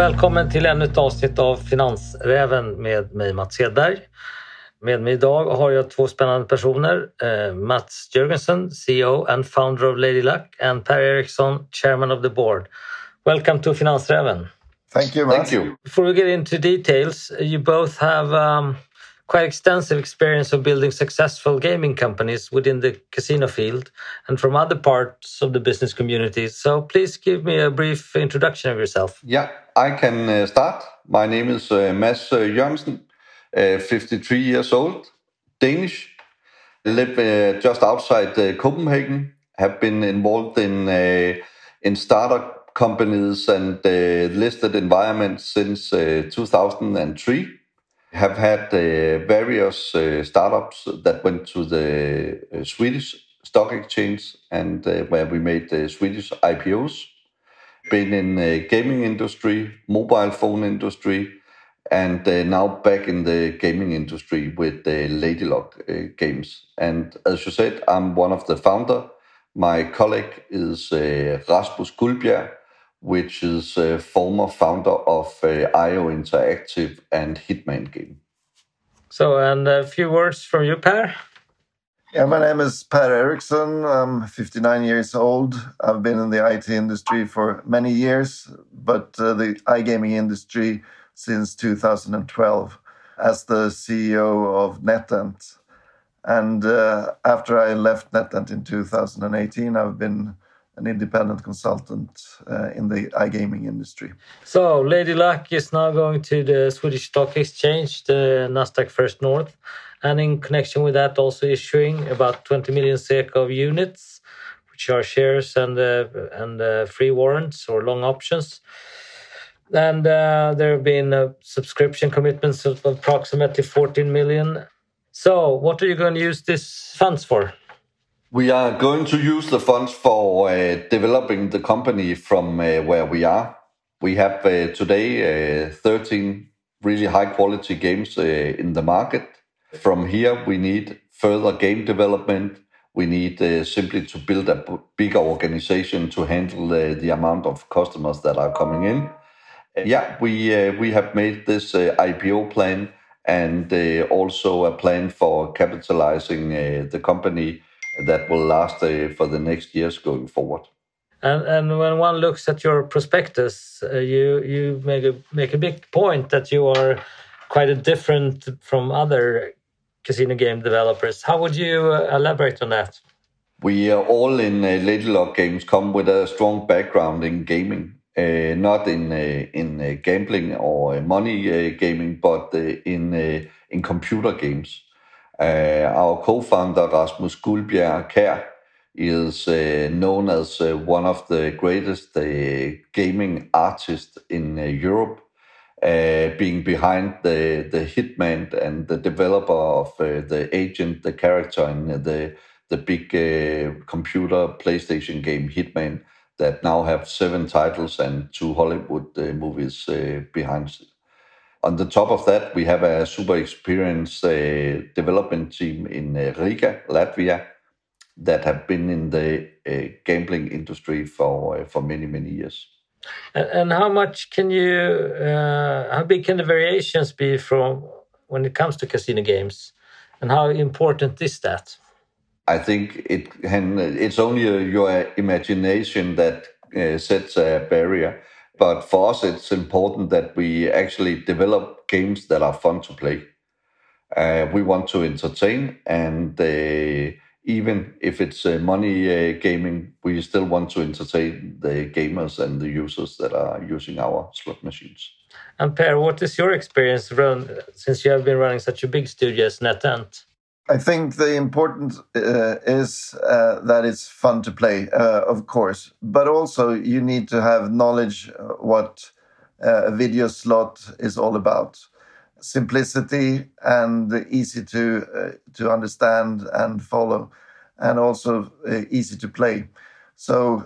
Välkommen till ännu ett avsnitt av Finansräven med mig Mats Hedberg. Med mig idag har jag två spännande personer. Eh, Mats Jörgensen, CEO and founder of Lady Luck and Per Eriksson, chairman of the board. Welcome to Finansräven. Thank you, Mats. Thank you. Before we get into details, you both have um, quite extensive experience of building successful gaming companies within the casino field and from other parts of the business community. So please give me a brief introduction of yourself. Yeah, I can uh, start. My name is uh, Mads uh, Jørgensen, uh, 53 years old, Danish. Live uh, just outside uh, Copenhagen. Have been involved in in startup companies and listed environments since uh, 2003. Have had uh, various uh, startups that went to the uh, Swedish stock exchange and uh, where we made the Swedish IPOs. Been in the gaming industry, mobile phone industry, and uh, now back in the gaming industry with the Lady Luck uh, games. And as you said, I'm one of the founder. My colleague is uh, Rasmus Guldbjerg, which is a former founder of uh, IO Interactive and Hitman game. So, and a few words from you, Per. Yeah, my name is Per Eriksson. I'm 59 years old. I've been in the IT industry for many years, but uh, the iGaming industry since 2012 as the CEO of NetEnt. And uh, after I left NetEnt in 2018, I've been an independent consultant uh, in the iGaming industry. So, Lady Luck is now going to the Swedish Stock Exchange, the Nasdaq First North, and in connection with that, also issuing about 20 million SEK of units, which are shares and uh, and uh, free warrants or long options. And uh, there have been uh, subscription commitments of approximately 14 million. So, what are you going to use these funds for? We are going to use the funds for uh, developing the company from uh, where we are. We have uh, today uh, 13 really high quality games in the market. From here, we need further game development. We need uh, simply to build a bigger organization to handle uh, the amount of customers that are coming in. Yeah, we we have made this IPO plan and also a plan for capitalizing the company that will last uh, for the next years going forward. And and when one looks at your prospectus, uh, you you make a make a big point that you are quite a different from other casino game developers. How would you uh, elaborate on that? We are all in uh, Lady Luck games come with a strong background in gaming, uh, not in uh, in uh, gambling or money uh, gaming, but uh, in uh, in computer games. Uh, our co-founder Rasmus Guldbjerg Kær is uh, known as uh, one of the greatest uh, gaming artists in uh, Europe, uh, being behind the Hitman and the developer of uh, the agent, the character in the the big uh, computer PlayStation game Hitman that now have seven titles and two Hollywood uh, movies uh, behind. On the top of that, we have a super experienced uh, development team in uh, Riga, Latvia, that have been in the uh, gambling industry for uh, for many many years. And, and how much can you? Uh, how big can the variations be from when it comes to casino games? And how important is that? I think it can. It's only uh, your imagination that uh, sets a barrier. But for us, it's important that we actually develop games that are fun to play. Uh, we want to entertain, and uh, even if it's uh, money uh, gaming, we still want to entertain the gamers and the users that are using our slot machines. And Per, what is your experience run since you have been running such a big studio as NetEnt? I think the important uh, is uh, that it's fun to play, uh, of course, but also you need to have knowledge uh, what uh, a video slot is all about. Simplicity and easy to uh, to understand and follow, and also easy to play. So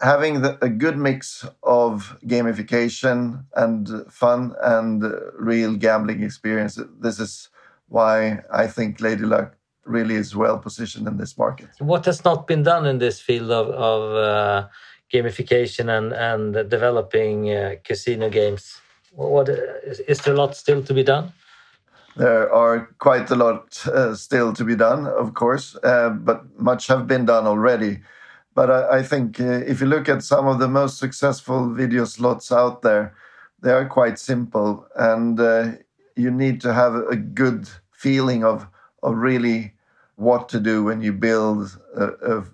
having the, a good mix of gamification and fun and real gambling experience. This is why I think Lady Luck really is well positioned in this market. What has not been done in this field of, of uh, gamification and and developing uh, casino games. What is, is there a lot still to be done? There are quite a lot uh, still to be done, of course, uh, but much have been done already. But I, I think uh, if you look at some of the most successful video slots out there, they are quite simple, and uh, you need to have a good feeling of of really what to do when you build a, a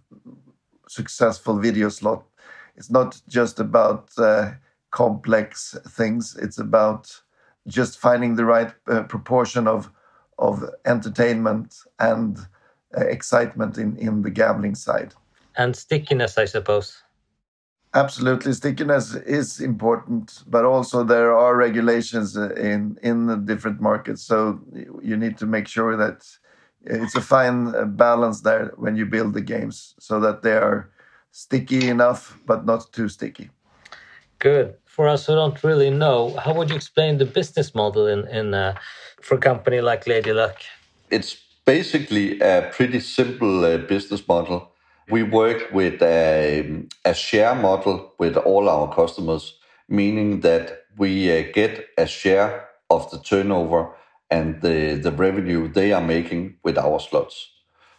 successful video slot. It's not just about uh, complex things; it's about just finding the right uh, proportion of of entertainment and uh, excitement in in the gambling side. And stickiness i suppose absolutely stickiness is important but also there are regulations uh, in in the different markets so you need to make sure that it's a fine uh, balance there when you build the games so that they are sticky enough but not too sticky good for us who don't really know, how would you explain the business model in, in uh, for a company like Lady Luck? It's basically a pretty simple uh, business model. We work with a, a, share model with all our customers, meaning that we uh, get a share of the turnover and the, the revenue they are making with our slots.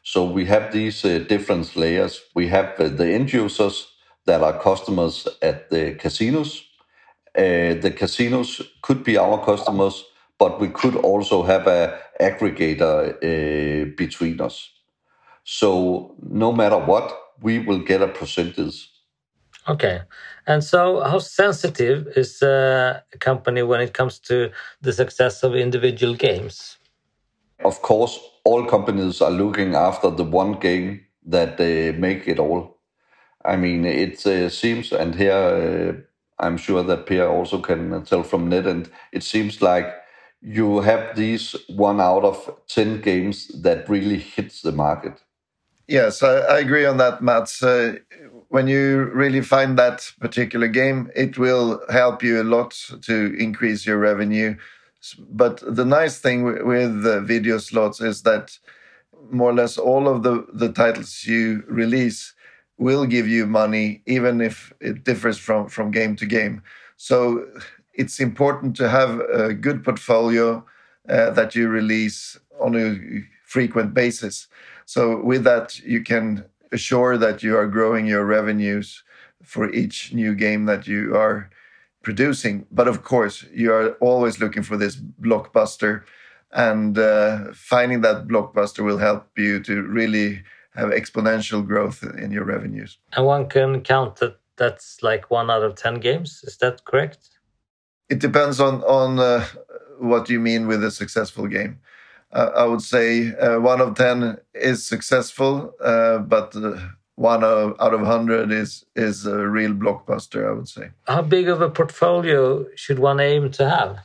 So we have these uh, different layers. We have uh, the end users that are customers at the casinos the casinos could be our customers, but we could also have a aggregator between us. So no matter what, we will get a percentage. Okay. And so, how sensitive is a company when it comes to the success of individual games? Of course, all companies are looking after the one game that they make it all. I mean, it uh, seems, and here uh, I'm sure that Per also can tell from NetEnt. It seems like you have these one out of 10 games that really hits the market. Yes, I, I agree on that, Mats. Uh, when you really find that particular game, it will help you a lot to increase your revenue. But the nice thing with the video slots is that more or less all of the, the titles you release will give you money even if it differs from from game to game so it's important to have a good portfolio uh, that you release on a frequent basis so with that you can assure that you are growing your revenues for each new game that you are producing but of course you are always looking for this blockbuster and uh, finding that blockbuster will help you to really have exponential growth in your revenues. And one can count that that's like one out of 10 games. Is that correct? It depends on, on uh, what you mean with a successful game. Uh, I would say uh, one of 10 is successful, uh, but uh, one of, out of 100 is, is a real blockbuster, I would say. How big of a portfolio should one aim to have?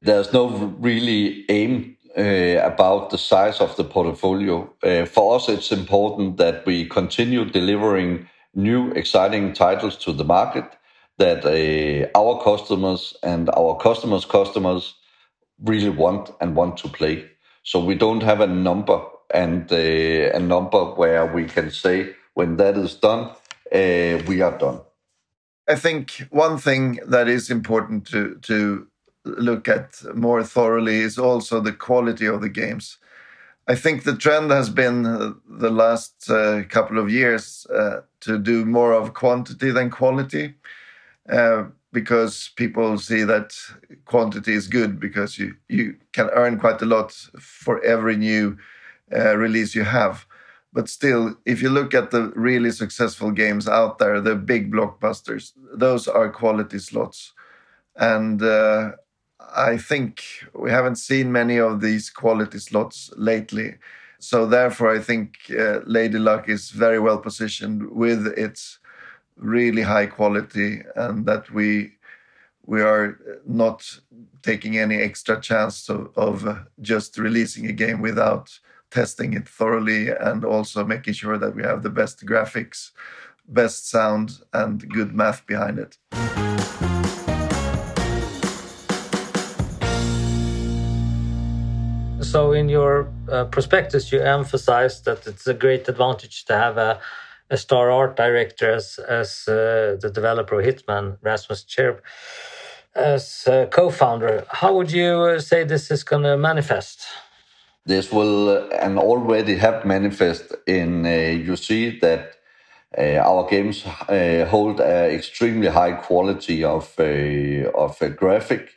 There's no really aim uh, about the size of the portfolio. Uh, for us, it's important that we continue delivering new, exciting titles to the market that uh, our customers and our customers' customers really want and want to play. So we don't have a number and a number where we can say when that is done, we are done. I think one thing that is important to to look at more thoroughly is also the quality of the games. I think the trend has been uh, the last uh, couple of years uh, to do more of quantity than quality uh, because people see that quantity is good because you, you can earn quite a lot for every new uh, release you have. But still, if you look at the really successful games out there, the big blockbusters, those are quality slots. And uh, I think we haven't seen many of these quality slots lately. So therefore, I think uh, Lady Luck is very well positioned with its really high quality, and that we we are not taking any extra chance of, of just releasing a game without testing it thoroughly and also making sure that we have the best graphics, best sound, and good math behind it. so in your uh, prospectus, you emphasize that it's a great advantage to have a, a star art director as as uh, the developer Hitman, Rasmus Cherb, as co-founder. How would you uh, say this is going to manifest? This will uh, and already have manifest in uh, you see that uh, our games uh, hold an extremely high quality of uh, of graphic.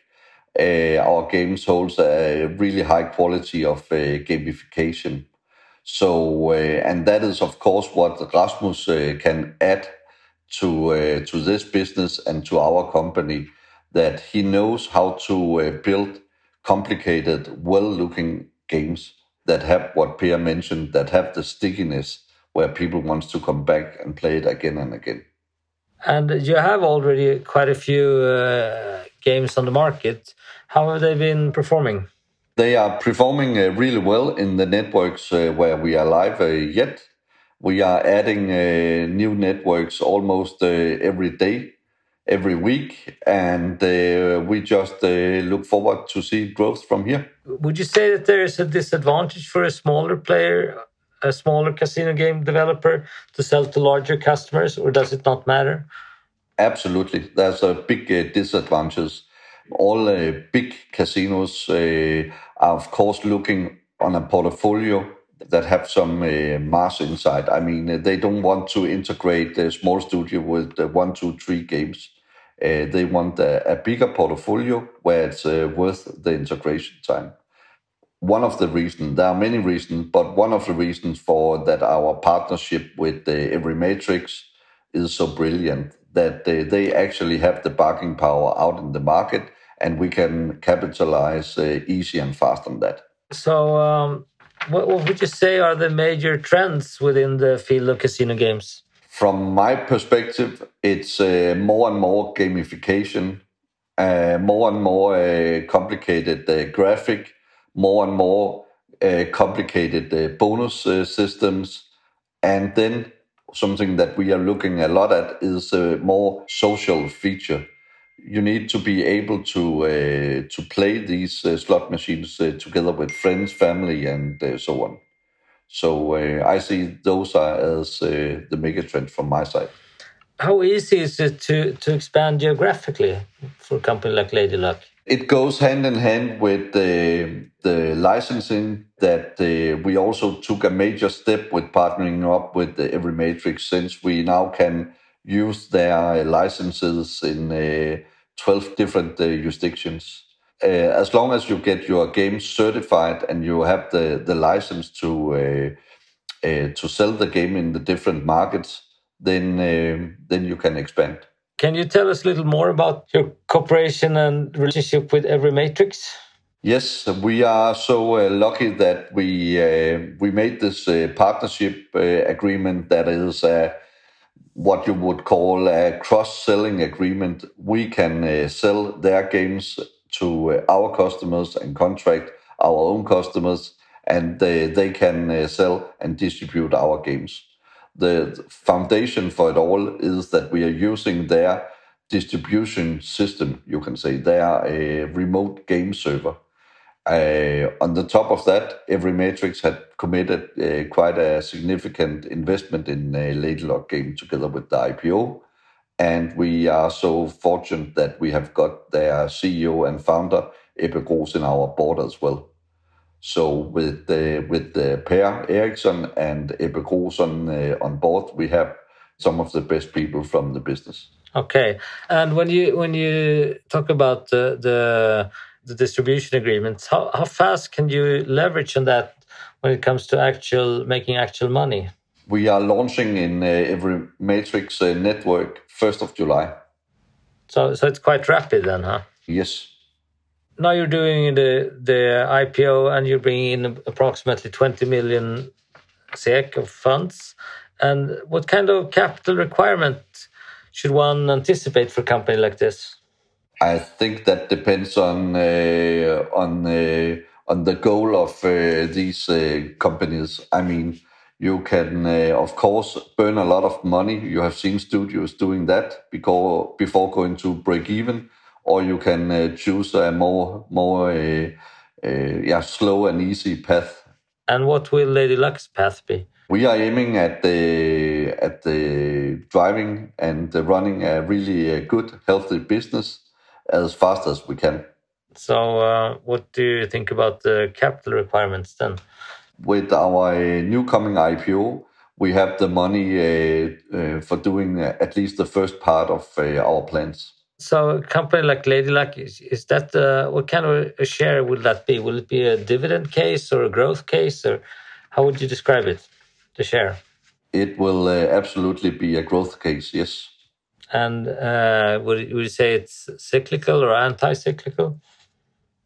our games holds a really high quality of gamification. So, uh, and that is of course what Rasmus uh, can add to uh, to this business and to our company. That he knows how to build complicated, well-looking games that have what Per mentioned, that have the stickiness where people wants to come back and play it again and again. And you have already quite a few uh, games on the market. How have they been performing? They are performing uh, really well in the networks uh, where we are live uh, yet. We are adding uh, new networks almost uh, every day, every week, and we just look forward to see growth from here. Would you say that there is a disadvantage for a smaller player a smaller casino game developer to sell to larger customers, or does it not matter? Absolutely, there's a big uh, disadvantage. All uh, big casinos uh, are, of course, looking on a portfolio that have some uh, mass inside. I mean, they don't want to integrate a small studio with uh, one, two, three games. Uh, they want a, a, bigger portfolio where it's worth the integration time one of the reasons, there are many reasons, but one of the reasons for that our partnership with the EveryMatrix is so brilliant that they, they actually have the bargaining power out in the market and we can capitalize uh, easy and fast on that. So, um, what, what would you say are the major trends within the field of casino games? From my perspective, it's uh, more and more gamification, uh, more and more uh, complicated uh, graphic, more and more uh, complicated uh, bonus uh, systems. And then something that we are looking a lot at is a more social feature. You need to be able to uh, to play these uh, slot machines uh, together with friends, family, and so on. So I see those are as the mega trend from my side. How easy is it to, to expand geographically for a company like Lady Luck? It goes hand in hand with the, the licensing that uh, we also took a major step with partnering up with the EveryMatrix since we now can use their licenses in uh, 12 different uh, jurisdictions. Uh, as long as you get your game certified and you have the, the license to uh, uh, to sell the game in the different markets, then then you can expand. Can you tell us a little more about your cooperation and relationship with EveryMatrix? Yes, we are so uh, lucky that we uh, we made this uh, partnership uh, agreement that is uh, what you would call a cross-selling agreement. We can uh, sell their games to uh, our customers and contract our own customers, and uh, they can uh, sell and distribute our games the foundation for it all is that we are using their distribution system, you can say, their remote game server. On the top of that, EveryMatrix had committed uh, quite a significant investment in a Lady Luck game together with the IPO. And we are so fortunate that we have got their CEO and founder, Ebbe Groes, in our board as well. So with the with the Per Eriksson and Ebbe Grosson uh, on board, we have some of the best people from the business. Okay, and when you when you talk about the the, the distribution agreements, how how fast can you leverage on that when it comes to actual making actual money? We are launching in uh, every Matrix uh, network first of July. So so it's quite rapid then, huh? Yes now you're doing the the IPO and you're bringing in approximately 20 million SEK of funds. And what kind of capital requirement should one anticipate for a company like this? I think that depends on uh, on uh, on the goal of uh, these uh, companies. I mean, you can uh, of course burn a lot of money. You have seen studios doing that because before going to break even or you can uh, choose a more more uh, uh, yeah slow and easy path. And what will Lady Luck's path be? We are aiming at the at the driving and running a really good, healthy business as fast as we can. So, uh, what do you think about the capital requirements then? With our new coming IPO, we have the money uh, uh, for doing at least the first part of uh, our plans. So, a company like Lady Luck is, is that uh, what kind of a share will that be? Will it be a dividend case or a growth case, or how would you describe it? The share. It will uh, absolutely be a growth case. Yes. And uh, would, would you say it's cyclical or anti-cyclical?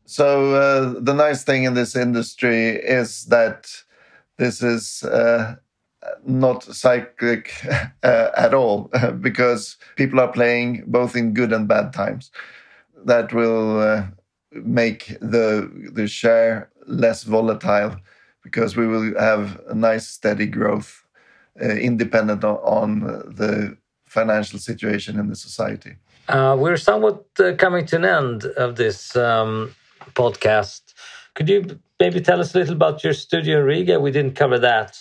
So uh, the nice thing in this industry is that this is uh, not cyclic uh, at all because people are playing both in good and bad times. That will uh, make the the share less volatile because we will have a nice steady growth uh, independent on, the financial situation in the society. Uh, we're somewhat coming to an end of this um podcast. Could you maybe tell us a little about your studio in Riga? We didn't cover that.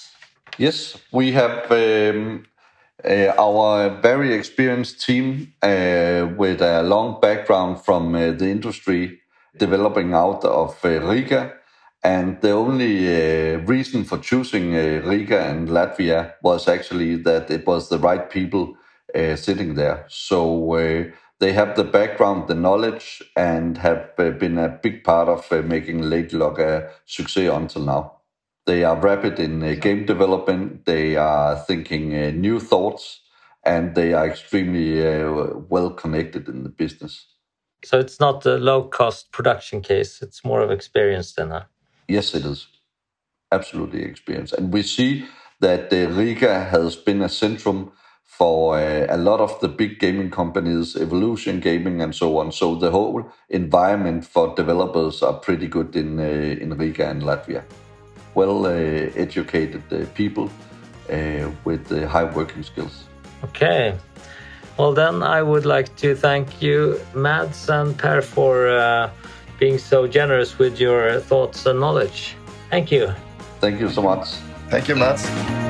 Yes, we have um, uh, our very experienced team uh, with a long background from uh, the industry developing out of uh, Riga. And the only uh, reason for choosing uh, Riga and Latvia was actually that it was the right people sitting there. So they have the background, the knowledge, and have uh, been a big part of uh, making Lady Luck a success until now. They are rapid in uh, game development. They are thinking new thoughts, and they are extremely well connected in the business. So it's not a low cost production case. It's more of experience than a. Yes, it is. Absolutely experience. And we see that uh, Riga has been a centrum for uh, a lot of the big gaming companies, Evolution Gaming and so on. So the whole environment for developers are pretty good in uh, in Riga and Latvia. Well uh, educated uh, people uh, with high working skills. Okay. Well, then I would like to thank you, Mads and Per, for uh, being so generous with your thoughts and knowledge. Thank you. Thank you so much. Thank you, Mads.